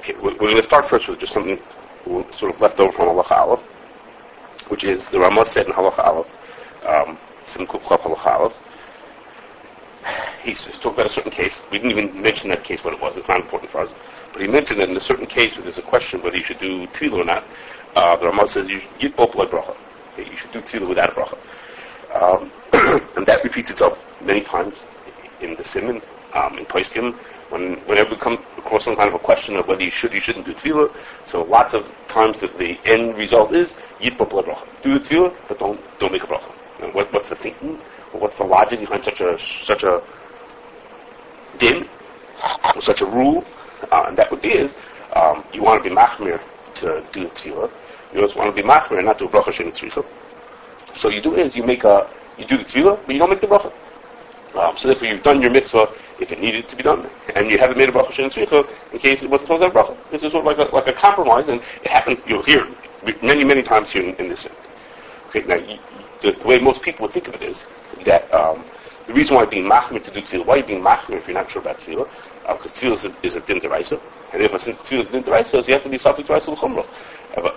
Okay, we're, going to start first with just something sort of left over from Halacha Aleph, which is the Ramah said in Halacha Aleph, um, Sim Kuf Chav Halacha Aleph. He's talking about a certain case. We didn't even mention that case what it was. It's not important for us. But he mentioned that in a certain case where there's a question whether you should do tevilah or not. Uh, the Ramah says you should both blood bracha. Okay, you should do tevilah without a bracha. Um, and that repeats itself many times in the Simon, um, in Poiskim, when, whenever we come across some kind of a question of whether you should, you shouldn't do tevilah. So lots of times the end result is blood bracha. Do the tevilah, but don't don't make a bracha. And what, what's the thinking? What's the logic behind such a such a din, such a rule? Uh, and that would be is um, you want to be machmir to do the tevilah. You also want to be machmir and not do bracha shem. So you do is you make a you do the tevilah, but you don't make the bracha. Um, so therefore, you've done your mitzvah if it needed to be done, and you haven't made a bracha shen tzricha in case it wasn't supposed to have bracha. This is sort of like a, like a compromise, and it happens. You'll hear many many times here in, in this. Okay, now you, the, the, way most people would think of it is that um, the reason why being machmir to do tevilah, why being machmir if you're not sure about tevilah? Because uh, tevilah is a, a din deraisa, and therefore since tevilah is a din deraisa, you have to be safik deraisa l'chumrah.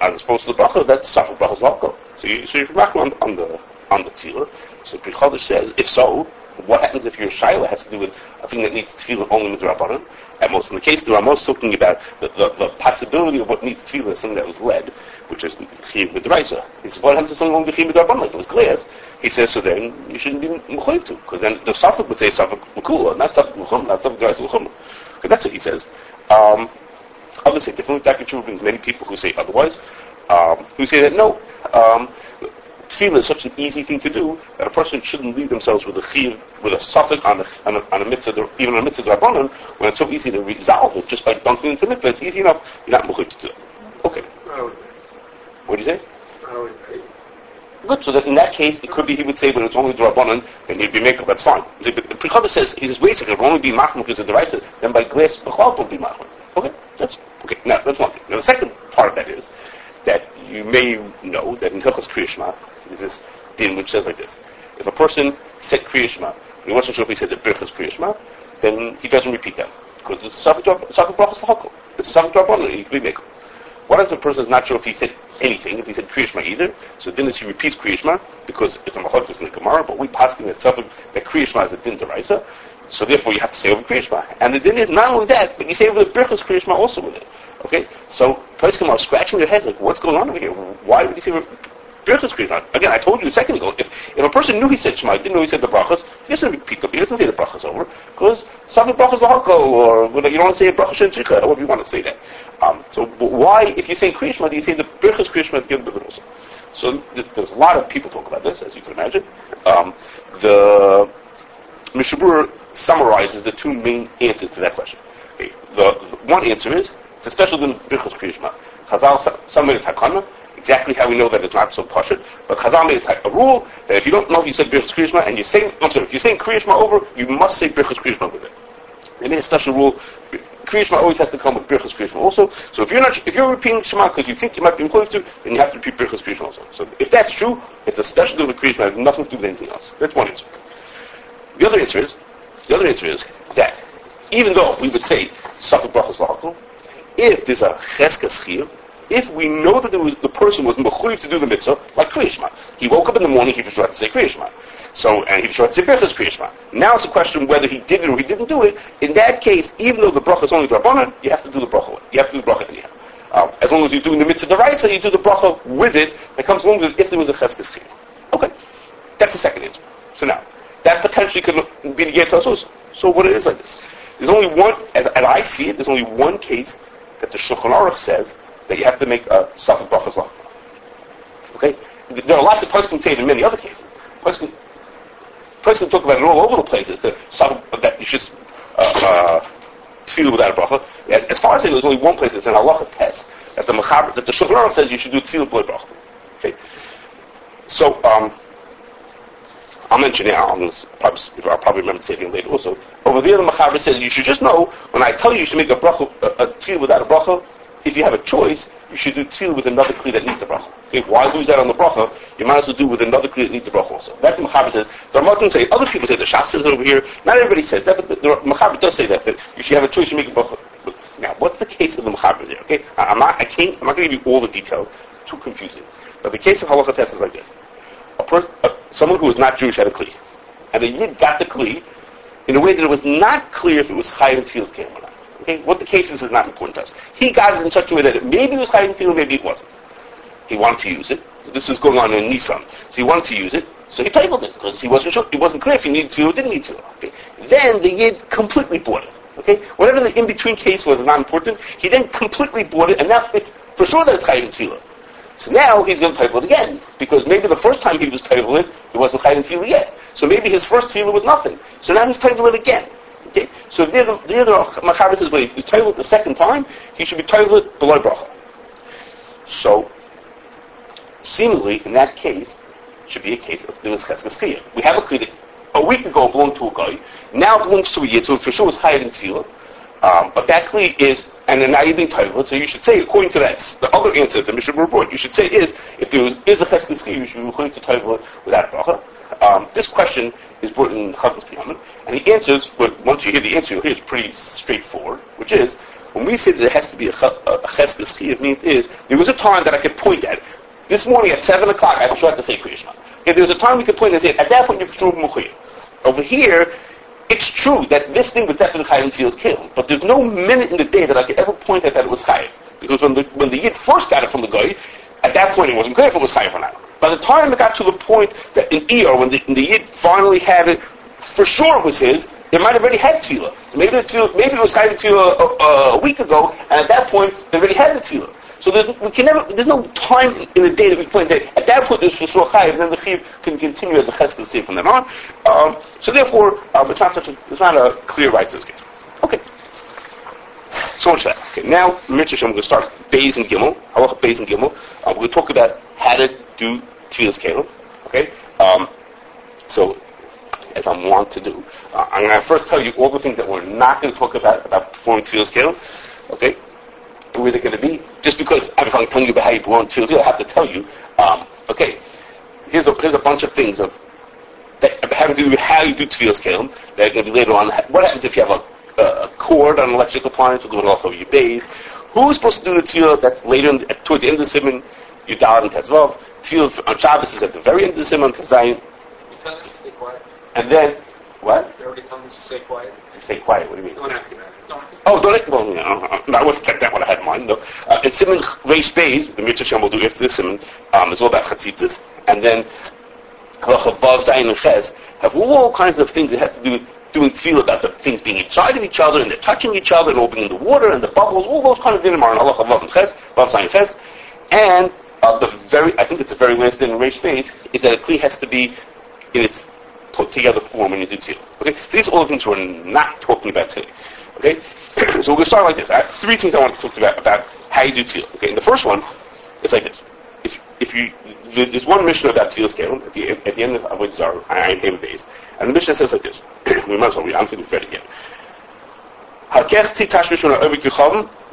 As opposed to the bracha, that's safik brachas l'alko. So you so you're machmir on, on the on the tevilah. So Pri Chadash says, if so, what happens if your shaila has to do with a thing that needs tevilah only with rabbanon? At most, in the case, the Ramos talking about the, the, the, possibility of what needs tevilah is something that was lead, which is chiyuv with the He says, what happens if something only chiyuv with rabbanon, like it was glass? He says, so then you shouldn't be mechayiv to, because then the safek would say safek mekula, not safek mechum, not safek deraisa mechum. Okay, that's what he says. Um, others say differently. Dr. brings many people who say otherwise, um, who say that no. Um, tevilah is such an easy thing to do that a person shouldn't leave themselves with a chiv, with a suffix on a, on a, on a mitzvah, even on a mitzvah rabbanon, when it's so easy to resolve it just by dunking into mitzvah. It's easy enough. You're not muchir to do it. Okay. What do you say? Good. So that in that case, it could be he would say when it's only the rabbanon, then he'd be makeup. That's fine. The Pri Chadash says he says wait a second. If only be because of the right, then by glass b'chal won't be machmir. Okay. That's okay. Now that's one thing. Now the second part of that is that you may know that in Hilchas Kriyashma, is this din which says like this. If a person said Kriya Shema, and he wasn't sure if he said the Birchas Kriya Shema, then he doesn't repeat that. Because it's Safik Brachas Lahakol. It's Safik Rabbanon, he can be Mekel. What if the person is not sure if he said anything, if he said Kriya Shema either, so then he repeats Kriya Shema, because it's a Machokas in the Gemara, but we pass him that Safik, that Kriya Shema is a din deraisa, so therefore you have to say over Kriya Shema. And the din is not only that, but you say over the Birchas Kriya Shema also with it. Okay? So, Poskim are scratching their heads like, what's going on over here? Why would he say over Birchas Kriyas. Again, I told you a second ago, if, if a person knew he said Shema, didn't know he said the brachas, he doesn't repeat them. He doesn't say the brachas over, because the brachas lahako, or you don't want to say a bracha shentricha, however you want to say that. Um, so, why, if you say Kriyas do you say the Birchas Kriyas at the end of it also? So, th- there's a lot of people talk about this, as you can imagine. Um, the Mishnah Berurah summarizes the two main answers to that question. Okay. The, the, one answer is, it's a special din Birchas Kriyas Chazal, some made a takana, exactly how we know that it's not so pashut. But Chazal made a rule that if you don't know if you said Birchas Kriyashma and you say, I'm sorry, if you're saying Kriyashma over, you must say Birchas Kriyashma with it. They made a special rule. Kriyashma always has to come with Birchas Kriyashma also. So if you're not, if you're repeating Shema because you think you might be employed to, then you have to repeat Birchas Kriyashma also. So if that's true, it's a special deal with Kriyashma, it has nothing to do with anything else. That's one answer. The other answer is, the other answer is that even though we would say Safik Brachas Lahakul, if there's a Cheskas Chiv, if we know that was, the person was mechuyev to do the mitzvah, like Kriyashma. He woke up in the morning, he was trying to say Kriyashma. So, and he was trying to say Birchas Kriyashma. Now it's a question whether he did it or he didn't do it. In that case, even though the bracha is only Rabbanan, you have to do the bracha. You have to do the bracha anyhow. Um, as long as you're doing the mitzvah deraisa, you do the bracha with it. That comes along with it if there was a cheskes chiyuv. Okay, that's the second answer. So now that potentially could be the get So what it is like this? There's only one, as, as I see it, there's only one case that the Shulchan Aruch says that you have to make a safek brachas law. Okay? There are lots of poskim say it in many other cases. Poskim talk about it all over the place. It's the that you should uh, uh, without a bracha. As, as, far as I know, there's only one place. It's an halacha test that the mechaber, that the shulchan says you should do tevilah b'loy bracha. Okay? So, um, I'll mention it. I'll, probably, I'll probably remember to say it later also. Over there, the Mechaber says you should just know when I tell you you should make a bracha, a, a tevilah without a bracha, if you have a choice, you should do tefillah with another kli that needs a bracha. Okay, why lose that on the bracha? You might as well do with another kli that needs a bracha also. That the Mechaber says. The Rambam say other people say the Shach says over here. Not everybody says that, but the, the does say that that you should have a choice. You make a bracha. Now, what's the case of the Mechaber there? Okay, I, am not, I can't, I'm not going to give you all the detail. Too confusing. But the case of halacha test is like this: a someone who was not Jewish had a kli, and the yid got the kli in a way that it was not clear if it was chayiv and tefillas came or not. Okay, what the case is is not important to us. He got it in such a way that it maybe it was chayiv and tevilah, maybe it wasn't. He wanted to use it. This is going on in Nissan. So he wanted to use it. So he tabled it because he wasn't sure. It wasn't clear if he needed to or didn't need to. Okay. Then the yid completely bought it. Okay. Whatever the in between case was not important. He then completely bought it, and now it's for sure that it's chayiv and tevilah. So now he's going to it again because maybe the first time he was tabling it, wasn't chayiv and tevilah yet. So maybe his first tevilah was nothing. So now he's it again. Okay. So the other the machaber says when he's it the second time, he should be it below bracha. So seemingly in that case should be a case of there was cheskes We have a kli a week ago belonged to a guy, now it belongs to a yid, so for sure it's higher than tevilah. Um, but that kli is, and then now you're so you should say, according to that, the other answer the Mishnah Berurah, you should say is, if there is, is a cheskes you should be according to title without bracha. Um, this question is brought in Chavos Piyamin, and he answers, but once you hear the answer, you'll hear it's pretty straightforward, which is, when we say that there has to be a, a, cheskes it means is, there was a time that I could point at, this morning at 7 o'clock, I had to say Kriyashma. If there was a time we could point and say, at that point you're true Over here, it's true that this thing was definitely Chayiv and feels killed, but there's no minute in the day that I could ever point at that it was Chayiv. Because when the, when the Yid first got it from the guy, at that point it wasn't clear if it was Chayiv or not. By the time it got to the point that in Eor, when the, when the Yid finally had it, for sure it was his, it might have already had tevilah. maybe the maybe it was chayiv tevilah a, a, a, week ago, and at that point they already had the tevilah. So there's, we can never, there's no time in the day that we can point say, at that point there's Shishur Chayiv, and then the Chiv can continue as a Cheskes Chiv from then on. Um, so therefore, um, it's not such a, it's not a clear right to this case. Okay. So much that. Okay, now, Mitzvah, I'm going to start Beis and Gimel, Halacha Beis and Gimel. We're going to talk about how to do Tfilas Kalim. Okay? Um, so, as I'm to do, uh, I'm going to first tell you all the things that we're not going to talk about, about performing Tfilas Kalim. Okay? Where they're going to be. Just because I'm telling you about how you belong to I have to tell you, um, okay, here's a, here's a bunch of things of that having to do with how you do tevilah kalim that are going to be later on. What happens if you have a, a cord on an electric appliance, we're going off of your base? Who's supposed to do the tevilah that's later in, towards the end of the simon, you daven tezvav. Tevilah on Shabbos is at the very end of the simon, kazayin. You tell us to stay quiet. And then, what? It already comes to stay quiet. To stay quiet, what do you mean? Don't ask about it. Don't Oh, don't let, well, no, I wasn't that what I had in mind, no. Uh, in Simon Reish Beis, the Mitzvah Shem will do after this Simon, um, is all about Chatzitzis, and then Halacha Vav Zayin and Ches have all kinds of things that have to do with doing tevilah about the things being inside of each other, and they're touching each other, and opening the water, and the bubbles, all those kind of things are in Halacha Vav and Ches, Vav Zayin Ches, and uh, the very, I think it's the very last thing in Reish Beis, is that a Kli has to be in its put together form when you do tevilah. Okay, so these are all the things we're not talking about today. Okay, so we're going to start like this. I three things I want to talk about about how you do tevilah. Okay, and the first one is like this. If, if you, there's one mission about tevilah scale at the, at the end of which I am Haim days, and the mission says like this. we might as well read. I'm thinking read it again.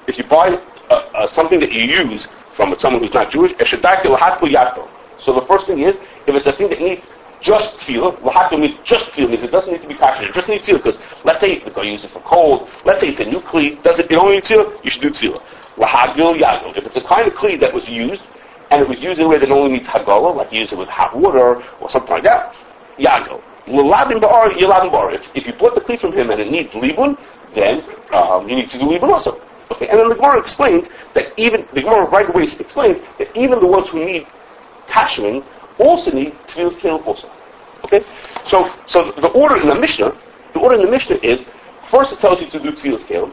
If you buy uh, uh, something that you use from someone who's not Jewish, so the first thing is, if it's a thing that needs just tevilah. Lahaka means just tevilah it doesn't need to be kasher. It just needs tevilah because let's say the guy uses it for cold. Let's say it's a new kli. Does it, it only need tevilah? You should do tevilah. Lahagil yagil. If it's a kind of kli that was used and it was used in a way that only needs hagala, like you use it with hot water or something like that, yagil. Lalabin bar, yalabin bar. If, you bought the kli from him and it needs libun, then um, you need to do libun also. Okay, and then the Gemara explains that even the Gemara right away explains that even the ones who need kashering also need scale also. Okay? So, so the order in the Mishnah, the order in the Mishnah is, first it tells you to do tevilah scale,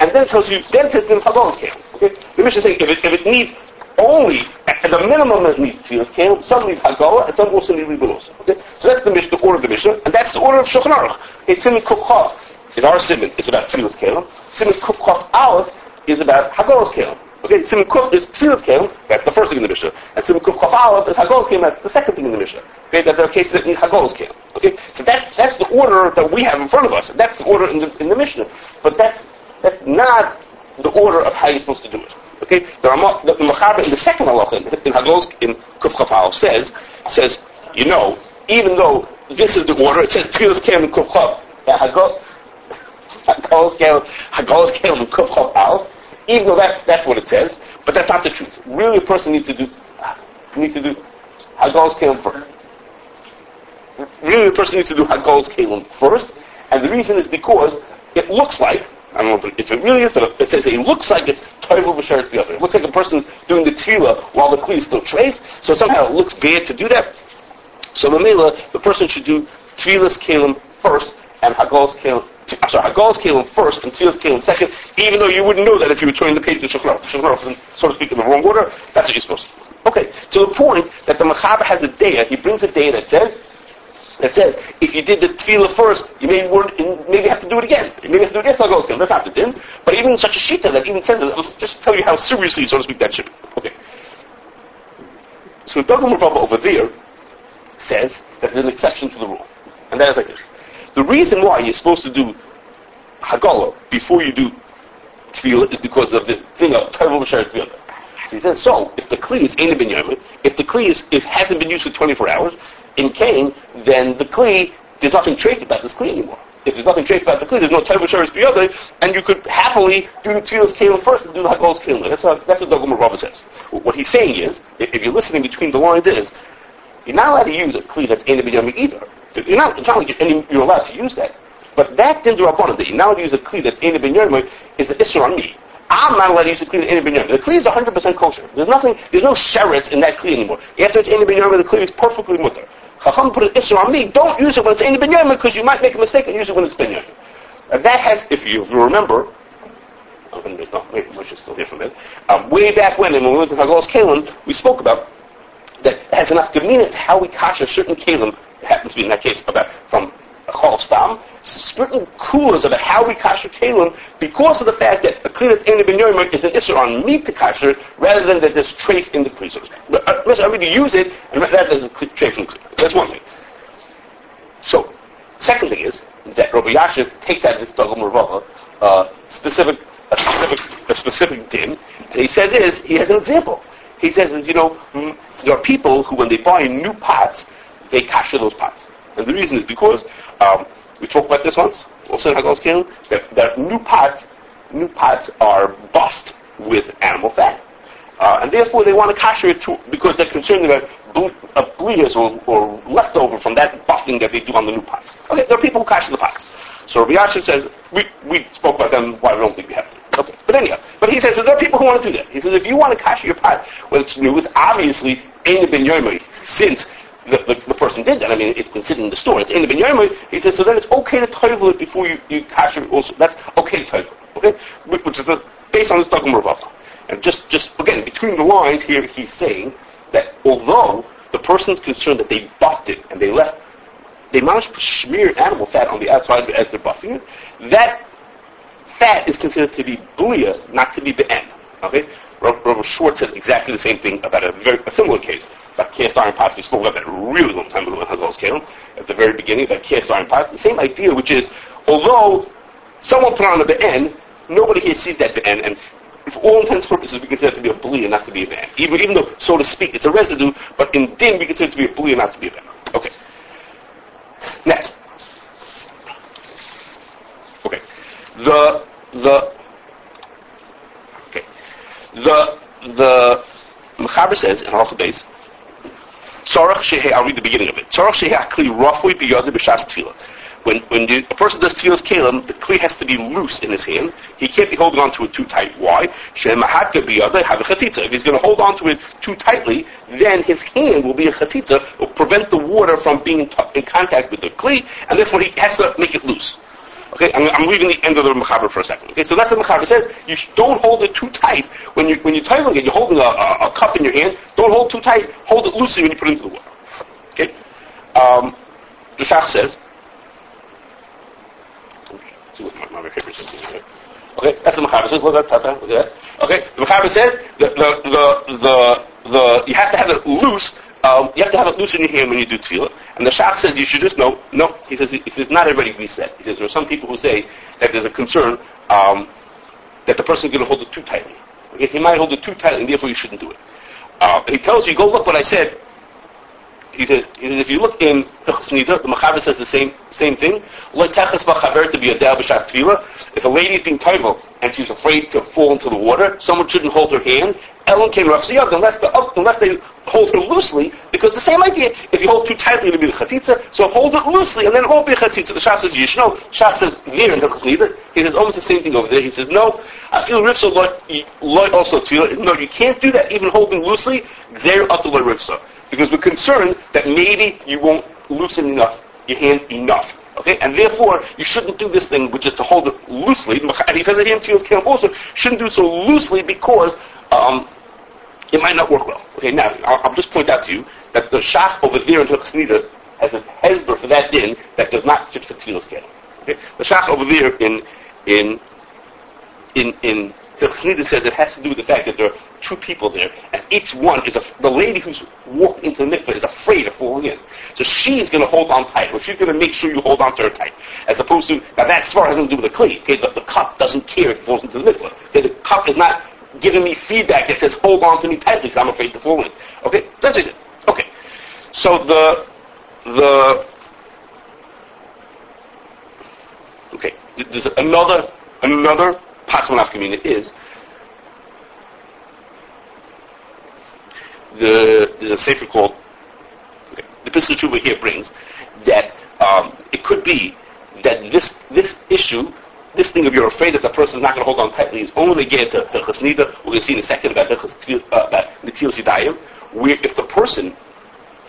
and then it tells you, then tells you Haggadah scale. Okay? The Mishnah is saying, if it, if it needs only, at the minimum it needs tevilah scale, some need Haggadah, and some also need also. Okay? So that's the the order of the Mishnah, and that's the order of Shulchan Aruch. It's Simon Kufchav, is our Simon, it's about tevilah scale. Simon Kufchav Aleph is about Haggadah scale. Okay, Simon Kuf is Tfilas Kel, that's the first thing in the Mishnah. And Simon Kuf Chaf is Hagol Kel, that's the second thing in the Mishnah. Okay, that there are cases that need Hagol's Kel. Okay, so that's, that's the order that we have in front of us. That's the order in the, in the Mishnah. But that's, that's not the order of how you're supposed to do it. Okay, the Ramah, in the second halacha in, in in Kuf Chaf says, says, you know, even though this is the order, it says Tfilas Kel and Kuf Chaf, uh, Hagol, Hagol's Kalim, Hagol's Kalim, Kuf Chav Aleph, even though that's, that's what it says, but that's not the truth. Really, a person needs to do, needs to do Hagol's Kalim first. Really, a person needs to do Hagol's Kalim first, and the reason is because it looks like, I don't know if it really is, but it says it looks like it's Toivu V'Sheret the other. It looks like a person's doing the tevilah while the kli is still treif, so somehow it looks bad to do that. So Mamela, the person should do Tevilah's Kalim first and Hagol's Kalim I'm sorry, Hagol's Kalim first and Tevilah's Kalim second, even though you wouldn't know that if you were turning the page to Shulchan Aruch. so to speak, in the wrong order, that's what you're supposed to do. Okay, to the point that the Mechaber has a day, he brings a day that says, that says, if you did the tevilah first, you may maybe have to do it again. Maybe have to do it again. That's not That's not the din. But even such a shita that even says it, I'll just tell you how seriously, so to speak, that should be. Okay. So Dagul Mervavah over there says that there's an exception to the rule. And that is like this. The reason why you're supposed to do Hagala before you do Tevilah is because of this thing of Tevel B'Sher Tefillah. So he says, so, if the Kli is Yom, if the Kli is, if hasn't been used for 24 hours, in Cain, then the Kli, there's nothing trace about this Kli anymore. If there's nothing trace about the Kli, there's no Tevel B'Sher Tefillah, and you could happily do the Tevilah's Kalim first and do the Hagal's Kalim. That's, what, that's what Dagul Mervavah says. What he's saying is, if you're listening between the lines is, you're not allowed to use a Kli that's Ben Yom either. You're not, it's not like you're, you're allowed to use that. But that din rabbanon that you're not allowed to use a kli that's in ben yermah is an issue on me. I'm not allowed to use a kli that's in ben yermah. The kli is 100% kosher. There's nothing, there's no sheretz in that kli anymore. After it's in ben yermah, the kli is perfectly mutter. Chacham put an issue on me. Don't use it when it's in ben yermah because you might make a mistake and use it when it's ben. And that has, if you remember, I'm going to, Moshe's still here for a minute. Um, way back when, when we went to Hagol's Kalim, we spoke about that has enough to how we kash a certain Kalim, happens to be in that case about from Chol Stam, certain coolers about how we kasher kalim because of the fact that a that's in the ben is an isser on meat to kasher rather than that there's trace in the. So unless I really use it, and rather there's a trace in the. That's one thing. So, second thing is that Rav Elyashiv takes out this Dagul Mervavah, uh, specific, a specific, a specific din, and he says is, he has an example. He says is, you know, mm, there are people who when they buy new pots, they kasher those pots. And the reason is because um, we talked about this once, also in Hagal's Kalim, that, that new pots, new pots are buffed with animal fat. Uh, and therefore they want to kasher it because they're concerned about a bleeders or, or leftover from that buffing that they do on the new pots. Okay, there are people who kasher the pots. So Rabbi Yashin says, we, we spoke about them, why we don't think we have to. Okay, but anyhow, but he says there are people who want to do that. He says if you want to kasher your pot when it's new, it's obviously ain't been yomi, since the, the, the, person did that. I mean, it's considered in the store. It's in the binyamin. He says, so then it's okay to toivel it before you, you it also. That's okay to toivel Okay? Which is a, based on this Dagul Mervavah. And just, just, again, between the lines here, he's saying that although the person's concerned that they buffed it and they left, they managed to smear animal fat on the outside as they're buffing it, that fat is considered to be bulia, not to be the end. Okay? Robert Schwartz said exactly the same thing about a very a similar case about cast iron pots. We spoke about that a really long time ago in Hazel's Kalim at the very beginning about cast iron pots. The same idea, which is although someone put on the end, nobody here sees that end, and for all intents and purposes, we consider it to be a bli and not to be a ban. Even, even though, so to speak, it's a residue, but in din, we consider it to be a bli and not to be a ban. Okay. Next. Okay. The, the. The, the, Mechaber says in Halacha Beis, Tzarech shehe, I'll read the beginning of it. Tzarech shehe akli rafui biyadu b'shas tevilah. When, when a person does tevilah's kalim, the kli has to be loose in his hand. He can't be holding on to it too tight. Why? If he's going to hold on to it too tightly, then his hand will be a chatitza, will prevent the water from being in, t- in contact with the kli, and therefore he has to make it loose. Okay, I'm, I'm, leaving the end of the mechaber for a second. Okay, so that's what the mechaber says. You don't hold it too tight when you when you're titling it. You're holding a, a, a, cup in your hand. Don't hold too tight. Hold it loosely when you put it into the water. Okay, um, the Shach says. Okay, that's the mechaber says. Look at that. Okay, the mechaber says the the the the, the you have to have it loose um, you have to have it loose in your hand when you do tevilah. And the Shach says you should just know, no, he says, he says not everybody agrees that. He says there are some people who say that there's a concern um, that the person is going to hold it too tightly. Okay? He might hold it too tightly and therefore you shouldn't do it. Uh, he tells you, go look what I said. he says, he says if you look in Hilchos Nida, the Machaber says the same same thing. If a lady is being toivel and she's afraid to fall into the water, someone shouldn't hold her hand. Ellen came rafsiyah unless the unless they hold her loosely, because the same idea. If you hold too tightly, it'll be the chatzitza. So hold it loosely, and then it won't be a chatzitza. The Shach says you know, Shach says there in Hilchos Nida. He says almost the same thing over there. He says no. I feel rifsa loy also tefillah. No, you can't do that. Even holding loosely, gzer atul rifsa because we're concerned that maybe you won't loosen enough your hand enough. Okay, and therefore you shouldn't do this thing, which is to hold it loosely. And he says that here in Tzilas Kelim also shouldn't do so loosely because um, it might not work well. Okay, now I'll, I'll, just point out to you that the shach over there in Hilchas has a hezber for that din that does not fit for Tzilas Kelim. Okay, the shach over there in in in in says it has to do with the fact that there are two people there, and each one is a, the lady who's walked into the mikveh is afraid of falling in. So she's going to hold on tight, or she's going to make sure you hold on to her tight, as opposed to now that svara has nothing to do with the kli. Okay, the, the cup doesn't care if it falls into the mikveh. Okay, the cup is not giving me feedback that says hold on to me tightly because I'm afraid to fall in. Okay, that's it. Okay, so the the okay, there's another another possible nafkamina is the a sefer called the Pischei Teshuva here brings that um, it could be that this this issue, this thing of you're afraid that the person is not going to hold on tightly is only get to Hilchas Nida. We're going to see in a second about Hilchas uh, about where if the person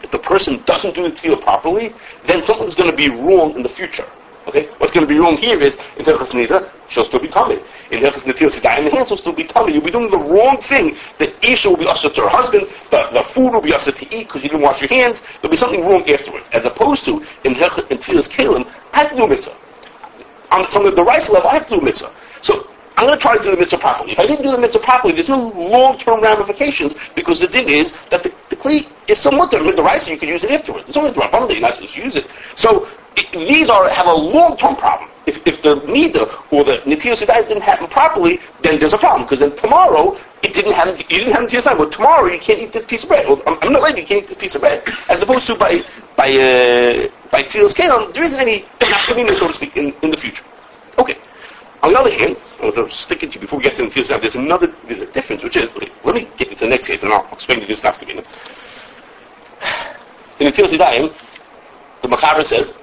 if the person doesn't do the tevilah properly, then something's going to be wrong in the future. Okay? What's going to be wrong here is, in Hilchas Nida, she'll still be tummy. In Hilchas Netil Sidai, in the hands will still be tummy. You'll be doing the wrong thing. The Isha will be usher to her husband, the, the food will be usher to eat because you didn't wash your hands. There'll be something wrong afterwards. As opposed to, in Hilchas Netilas Kalim, I have to do mitzvah. On, on the rice level, I have to do mitzvah. So, I'm going to try to do the mitzvah properly. If I didn't do the mitzvah properly, there's no long-term ramifications because the thing is that the, the kli is somewhat the, the rice you can use it afterwards. It's only the rabbanon that you're not supposed to use it. So it, these are have a long-term problem. If, if the nida or the netilas didn't happen properly, then there's a problem because then tomorrow it didn't happen. You didn't have netilas but tomorrow you can't eat this piece of bread. Well, I'm, I'm not letting you can't eat this piece of bread. As opposed to by by uh, by tilas kelam, there isn't any so to speak, in, in the future. Okay. On the other hand, I'm going to stick it to you before we get to the Netilas There's another, there's a difference, which is, okay, let me get into the next case and I'll explain to you. In the Netilas the Machaber says,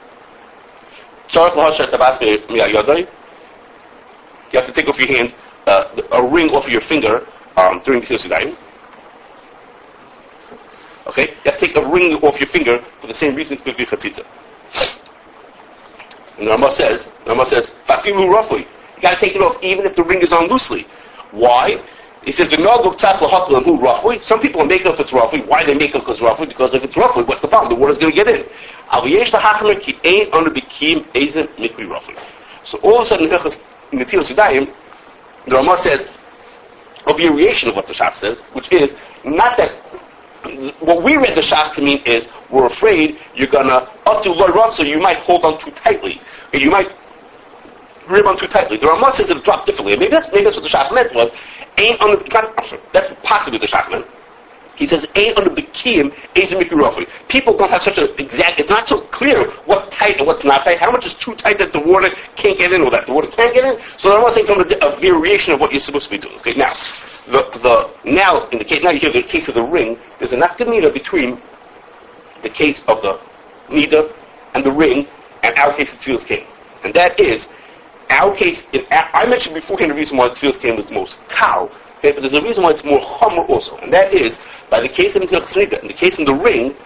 you have to take off your hand uh, a ring off your finger um, during the Netilas Okay? You have to take a ring off your finger for the same reason it's going to be chatzitza. And Rama says, Rama says, Fafilu roughly You got to take it off even if the ring is on loosely. Why? He says. Some people make if it's roughly. Why they make it because roughly? Because if it's roughly, what's the problem? The water's going to get in. So all of a sudden, in the Tilo Sidayim, the Ramah says a variation of what the Shach says, which is not that what we read the Shach to mean is we're afraid you're gonna up to so you might hold on too tightly. and You might grip on too tightly. The Ramah says it dropped differently. Maybe that's, maybe that's what the Shach meant was, ain't on the, I'm that's possibly the Shach meant. He says, ain't on the Bekim, Asian Mikirofi. People don't have such an exact, it's not so clear what's tight and what's not tight. How much is too tight that the water can't get in or that the water can't get in? So the Ramah saying from a, a variation of what you're supposed to be doing. Okay, now, the, the, now, in the case, now you hear the case of the ring, there's a nafka between the case of the nida and the ring and our case of the Tevilah's king. And that is, our case, in, I mentioned beforehand the reason why the Tevilah's game was the most cow, okay, but there's a reason why it's more hummer also, and that is, by the case of Nida, in the case in the ring,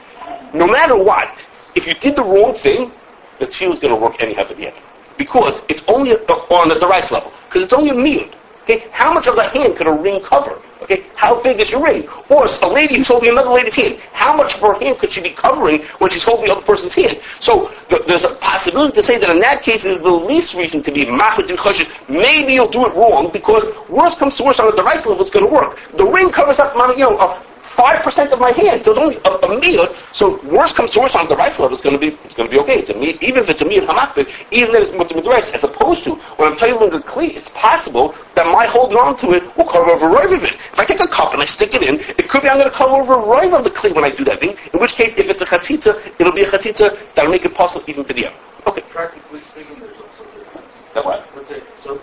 no matter what, if you did the wrong thing, the tevilah is going to work anyhow at the end. Because it's only on the rice level. Because it's only a meal. Okay, how much of the hand could a ring cover? Okay, how big is your ring? Or a lady who's holding another lady's hand, how much of her hand could she be covering when she's holding the other person's hand? So th- there's a possibility to say that in that case, is the least reason to be mahmud and choshesh. Maybe you'll do it wrong because worst comes to worst on the device level, it's going to work. The ring covers up, you know, a five percent of my hand. So it's only a, a meal. So worst comes to worst on the rice level, it's going to be it's going to be okay. It's a meal, even if it's a meal hamakbid, even if it's mutter rice, as opposed to when I'm telling the kli, it's possible that my holding on to it will cover over right of it. If I take a cup and I stick it in, it could be I'm going to cover over right of the kli when I do that thing. In which case, if it's a chatzitza, it'll be a chatzitza that'll make it possible even for the Okay. Practically speaking, there's also difference. That what? That's it. So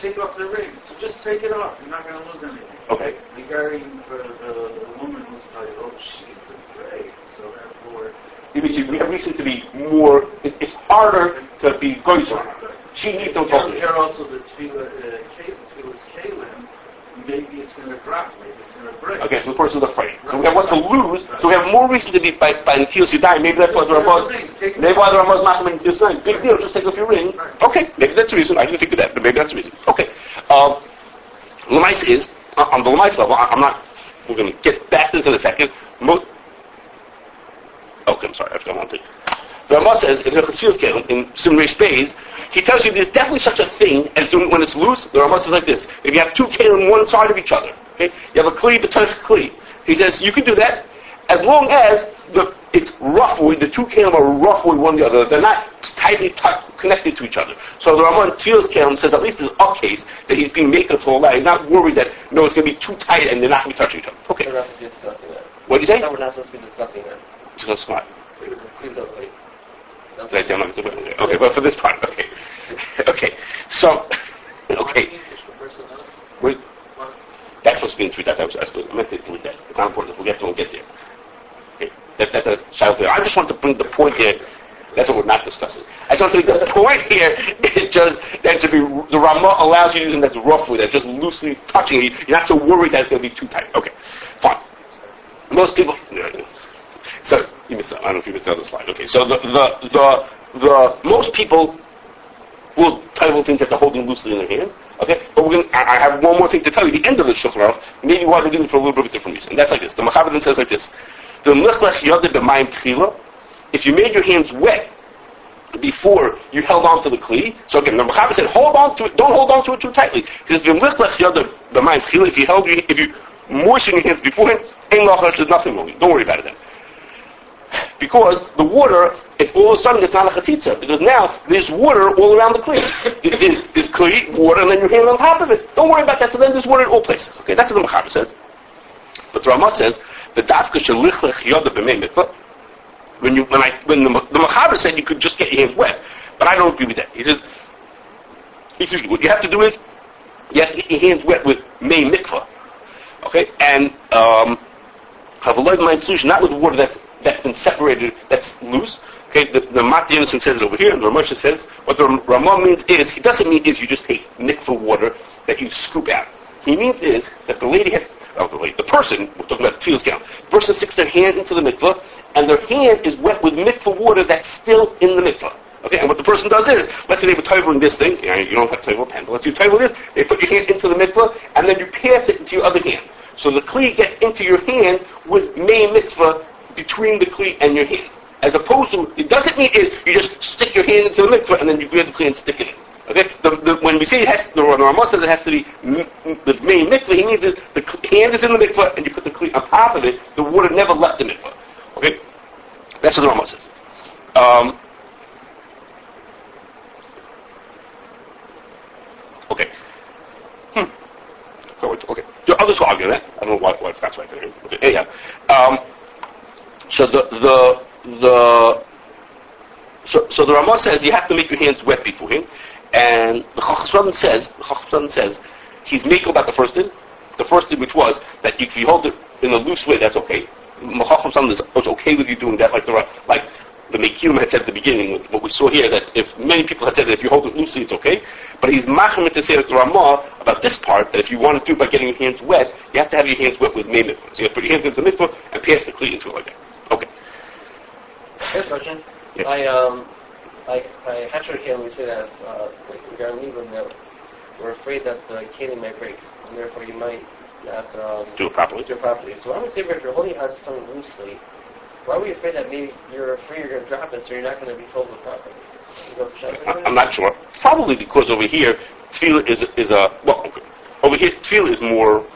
take off the ring. So just take it off. You're not going to lose anything. Okay. Regarding for the, the woman who's like, oh, she's a grave, so therefore. Means we have reason to be more. It, it's harder to be goyzer. She needs some talking. here also the tevilah, uh, tevilah's kalim, maybe it's going to drop, maybe it's going to break. Okay, so the person's afraid. So we have what to lose. So we have more reason to be by by until you die. Maybe that's why the Ramaz. Maybe why the not until you die. Big deal. Just take off your ring. Okay, maybe that's the reason. I didn't think of that, but maybe that's the reason. Okay. Um, Lamais is uh, on the Lamais level. I, I'm not. We're going to get back to this in a second. Mo- okay, I'm sorry. I forgot one thing. The Ramah says in Hilchas scale in Simrei Spays, he tells you there's definitely such a thing as doing when it's loose. The Ramah says like this: if you have two kalim one side of each other, okay, you have a kli between kli. He says you can do that as long as the it's roughly the two kalim are roughly one the other. They're not tightly t- connected to each other. So the Ramah in Tevilah's kalim says at least there's a case that he's being made to allow. He's not worried that no, it's going to be too tight and they're not going to be touching each other. Okay, We're not supposed to discussing that. what do you say? No, we're not supposed to be discussing that. It's going that's- do. Okay, but for this part, okay. Okay, so, okay, we that's what's being be in. That's, I, was, I, meant to include that. It's not important. We'll get to, we'll get there. Okay. That, that's a out. I just want to bring the point here. That's what we're not discussing. I just want to make the point here is just that to be, the Ramah allows you to using that's roughly, that's just loosely touching you. You're not so worried that it's going to be too tight. Okay, fine. Most people. So you missed. I don't know if you missed the other slide. Okay. So the the the, the most people will you things that they're holding loosely in their hands. Okay. But we're gonna. I have one more thing to tell you. The end of the Shulchan maybe why they're doing it for a little bit of a different reason. That's like this. The Machaber says like this. The tchila. If you made your hands wet before you held on to the kli. So again, the Machaber said, hold on to it. Don't hold on to it too tightly. Because the tchila. If you held your, if you moisten your hands beforehand. There's nothing wrong. Don't worry about it then because the water, it's all of a sudden it's not a chatitza, because now there's water all around the kli. There's, there's kli, water, and then your hand on top of it. Don't worry about that, so then there's water in all places. Okay, that's what the Machaber says. But the Ramah says, the dafka shalichlech yoda b'mei mikvah, when you, when I, when the, the Machaber said you could just get your hands wet, but I don't agree with that. He says, he says, what you have to do is, you have to get your hands wet with mei mikvah. Okay, and, um, have a light mind solution, not with water that's that's been separated, that's loose. Okay, the, the Mat Yonason says it over here, and the Ramosha says what the Ramah means is he doesn't mean is you just take mikvah water that you scoop out. He means is that the lady has, oh, the lady, the person, we're talking about Tevilah's gown, the person sticks their hand into the mikvah, and their hand is wet with mikvah water that's still in the mikvah. Okay, and what the person does is, let's say they were toiling this thing, you, know, you don't have to a pen, but let's say you toivel this, they put your hand into the mikvah, and then you pass it into your other hand. So the kli gets into your hand with may mikvah between the kli and your hand. As opposed to, it doesn't mean is you just stick your hand into the mikvah and then you grab the kli and stick it in. Okay? The, the, when we say it has, the Ramah says it has to be the main mikvah, he means is the hand is in the mikvah and you put the kli on top of it, the water never left the mikvah. Okay? That's what the Ramah says. Um, okay. Hmm. Okay. The others will argue that. I don't know why, why there. Okay. Anyhow. Um, so the, the, the, so, so the Ramah says you have to make your hands wet before him. And the Chacham says, the says, he's making about the first thing. The first thing which was that if you hold it in a loose way, that's okay. Chacham is okay with you doing that, like the, like the Mekilim had said at the beginning, with what we saw here, that if many people had said that if you hold it loosely, it's okay. But he's machmir to say that the Ramah about this part, that if you want to do it by getting your hands wet, you have to have your hands wet with mikvah. So you have to put your hands into the and pass the kli into it like that. Here's a question. Yes. I um, I I Hatcher Kalim, we say that uh, like regarding Libram that we're afraid that the Kalim might break, and therefore you might not um, Do it properly. do it properly. So I would say if you're holding on to something loosely, why are we afraid that maybe you're afraid you're going to drop it, so you're not going to be told it properly? You go check I- I'm not sure. Probably because over here, tevilah is is a well. Over here, tevilah is more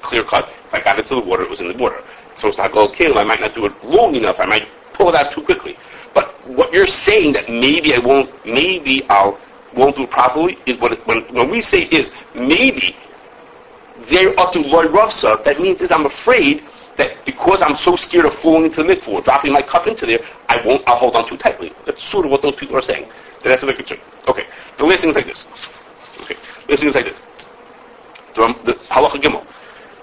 clear cut. If I got into the water, it was in the water. So it's Hagal's Kalim, I might not do it long enough. I might pull it out too quickly. But what you're saying that maybe I won't, maybe I'll won't do properly is what it, when when we say is maybe there are to loy ravsa. That means is I'm afraid that because I'm so scared of falling into the mikvah dropping my cup into there, I won't. I'll hold on too tightly. That's sort of what those people are saying. And that's what they're concerned. Okay. The last thing is like this. Okay. The last thing is like this. The, the halacha gimel.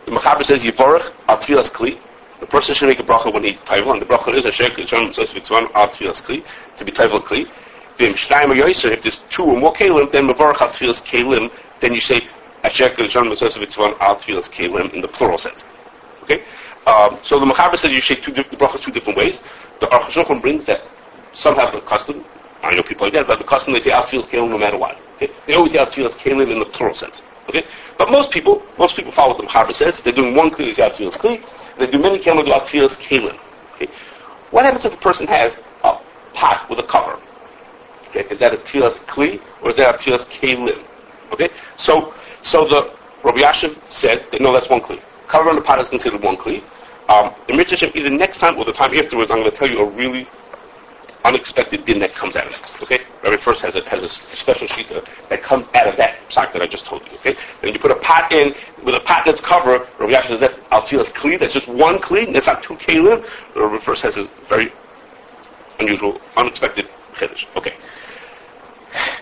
The mechaber says yivorach al tfilas kli. The person should make a bracha when he's tayvel, and the bracha is a shek yishan says mitzvah al tfilas kli to be tayvel kli. Vim shnayim or yoiser. If there's two or more kalim, then mevorach al tfilas kalim. Then you say a shek yishan says mitzvah al tfilas kalim in the plural sense. Okay. Um, so the Mechaber says you shake two, the bracha two different ways. The Aruch brings that some have the custom. I know people like that, but the custom they say al tfilas kalim no matter what. Okay. They always say al tfilas kalim in the plural sense. Okay. But most people, most people follow what the Mechaber says. If they're doing one kli, they say al tfilas kli. They do many they do al tfilas kalim. Okay. What happens if a person has a pot with a cover? Okay. Is that a tfilas kli or is that a tfilas kalim? Okay. So, so the Rav Elyashiv said that no, that's one kli. Cover on the pot is considered one kli. Um, in Mitzvah either next time or the time afterwards, I'm going to tell you a really unexpected din that comes out of it. Okay? Rabbi first has a, has a special sheet that comes out of that sock that I just told you. Okay? Then you put a pot in with a pot that's covered. Rav Elyashiv says that's Altilas Kli. That's just one Kli. That's not two Kalim. Rabbi first has a very unusual, unexpected Chiddush. Okay.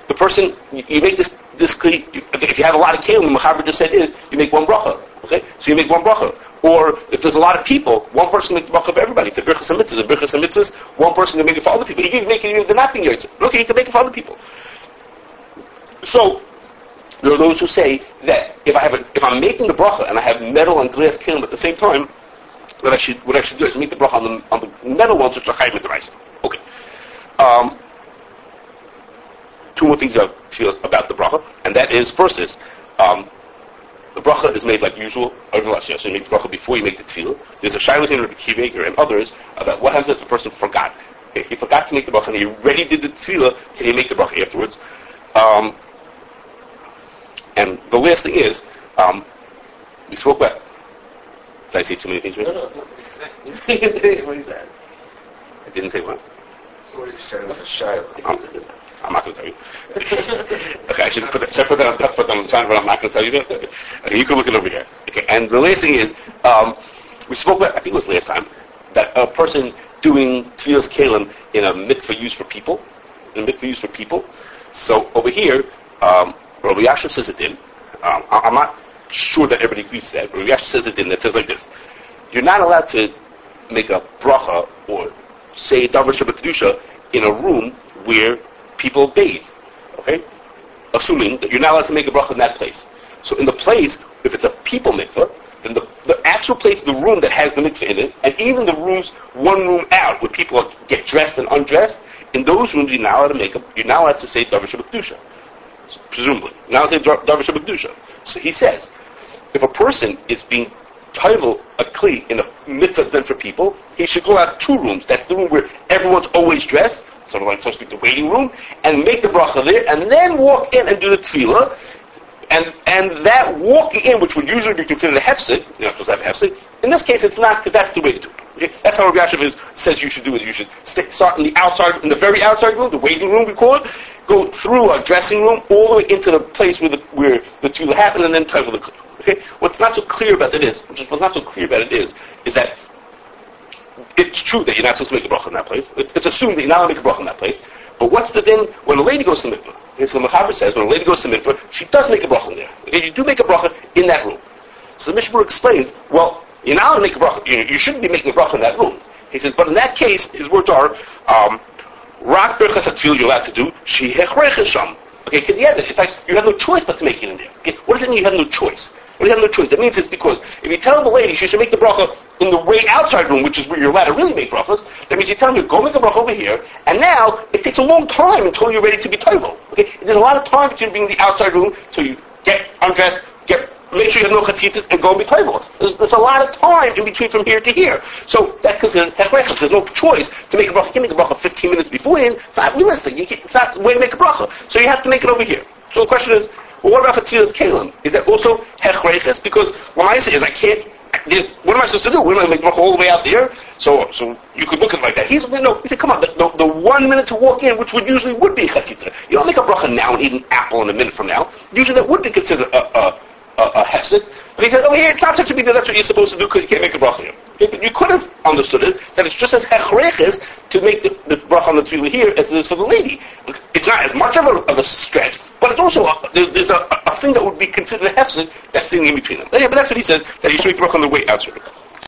The person, you, make this, this if you have a lot of Kalim, Machaber just said is, you make one bracha. Okay? So you make one bracha. Or if there's a lot of people, one person makes the bracha for everybody. It's a birchas mitzvahs. A birchas mitzvahs, one person can make it for other people. You can make it even not being yotzei. Okay, you can make it for other people. So there are those who say that if I have a, if I'm making the bracha and I have metal and glass kilim at the same time, what I should what I should do is make the bracha on the, on the metal ones which are chayim the rice. Okay. Um, two more things about the bracha, and that is first is um, the bracha is made like usual. So you make the bracha before you make the tevilah. There's a shayla in Rabbi Kiva and others about what happens if the person forgot. Okay, he forgot to make the bracha and he already did the tevilah. Can he make the bracha afterwards? Um, and the last thing is, um, we spoke about. Did I say too many things? No, Right? no. What you say? what is that? I didn't say what. So what did you say? It was a shiloh. I'm not going to tell you. okay, I should put that, should I put that on, put that on the sign, but I'm not going to tell you that. Okay, you can look it over here. Okay, and the last thing is, um, we spoke about, I think it was last time, that a person doing Tfilas Kalim in a mikveh used for people, in a mikveh used for people. So over here, um, Rabbi Yasha says it in. Um, I, I'm not sure that everybody agrees that. Rabbi Yasha says it in that says like this. You're not allowed to make a bracha or say davar shabbat kedusha in a room where people bathe. Okay, assuming that you're not allowed to make a bracha in that place. So in the place, if it's a people mikveh, then the, the actual place, the room that has the mikveh in it, and even the rooms, one room out, where people get dressed and undressed, in those rooms you're not allowed to make a, you're not allowed to say shabbat kedusha. Presumably, to say shabbat kedusha. So he says, if a person is being title a kli in a that's meant for people, he should go out two rooms. That's the room where everyone's always dressed, sort of like so to speak the waiting room, and make the bracha there, and then walk in and do the tevilah. And and that walking in, which would usually be considered a hefsid, you're not supposed to have a hefsid. In this case, it's not because that's the way to do it. Okay? That's how Rav Elyashiv is, says you should do it. You should st- start in the outside, in the very outside room, the waiting room we call it, go through a dressing room all the way into the place where the where the tevilah happened, and then title the kli. Okay, what's not so clear about it is what's not so clear about it is, is that it's true that you're not supposed to make a bracha in that place. It's, it's assumed that you're not going to make a bracha in that place. But what's the din when a lady goes to mikveh? Okay, so the Mechaber says when a lady goes to mikveh, she does make a bracha in there. Okay, you do make a bracha in that room. So the Mishmur explains, well, you're not to make a bracha. You, you shouldn't be making a bracha in that room. He says, but in that case, his words are, um, rak berchas atfil you're allowed to do, she hechreches sham. Okay, it's like you have no choice but to make it in there. Okay, what does it mean you have no choice? Well, you have no choice. That means it's because if you tell the lady she should make the bracha in the way outside room, which is where you're allowed to really make brachas, that means you tell her, go make a bracha over here, and now it takes a long time until you're ready to be toivel. Okay? There's a lot of time between being in the outside room till you get undressed, get make sure you have no chatzitzis, and go and be toivel. There's, there's a lot of time in between from here to here. So that's considered hechrechas. There's no choice to make a bracha. You can make a bracha 15 minutes beforehand. It's not realistic. You can't, it's not the way to make a bracha. So you have to make it over here. So the question is, Well, what about Chatilas Kalim? Is that also Hechreiches? Because what I say is I can't, there's, what am I supposed to do? We're going to make all the way out there? So, so you could look at it like that. He's, no, he said, come on, the, the, the one minute to walk in, which would usually would be Chatitza. You don't make a bracha now and eat an apple in a minute from now. Usually that would be considered a, a a. But he says, oh yeah, it's not such a big deal. That's what you're supposed to do because you can't make a bracha here. Okay, but you could have understood it that it's just as hechreches to make the, the bracha on the tevilah here as it is for the lady. It's not as much of a, of a stretch, but it's also a, there, there's a, a thing that would be considered a hefsek that's sitting in between them. Yeah, but that's what he says that you should make the bracha on the way out.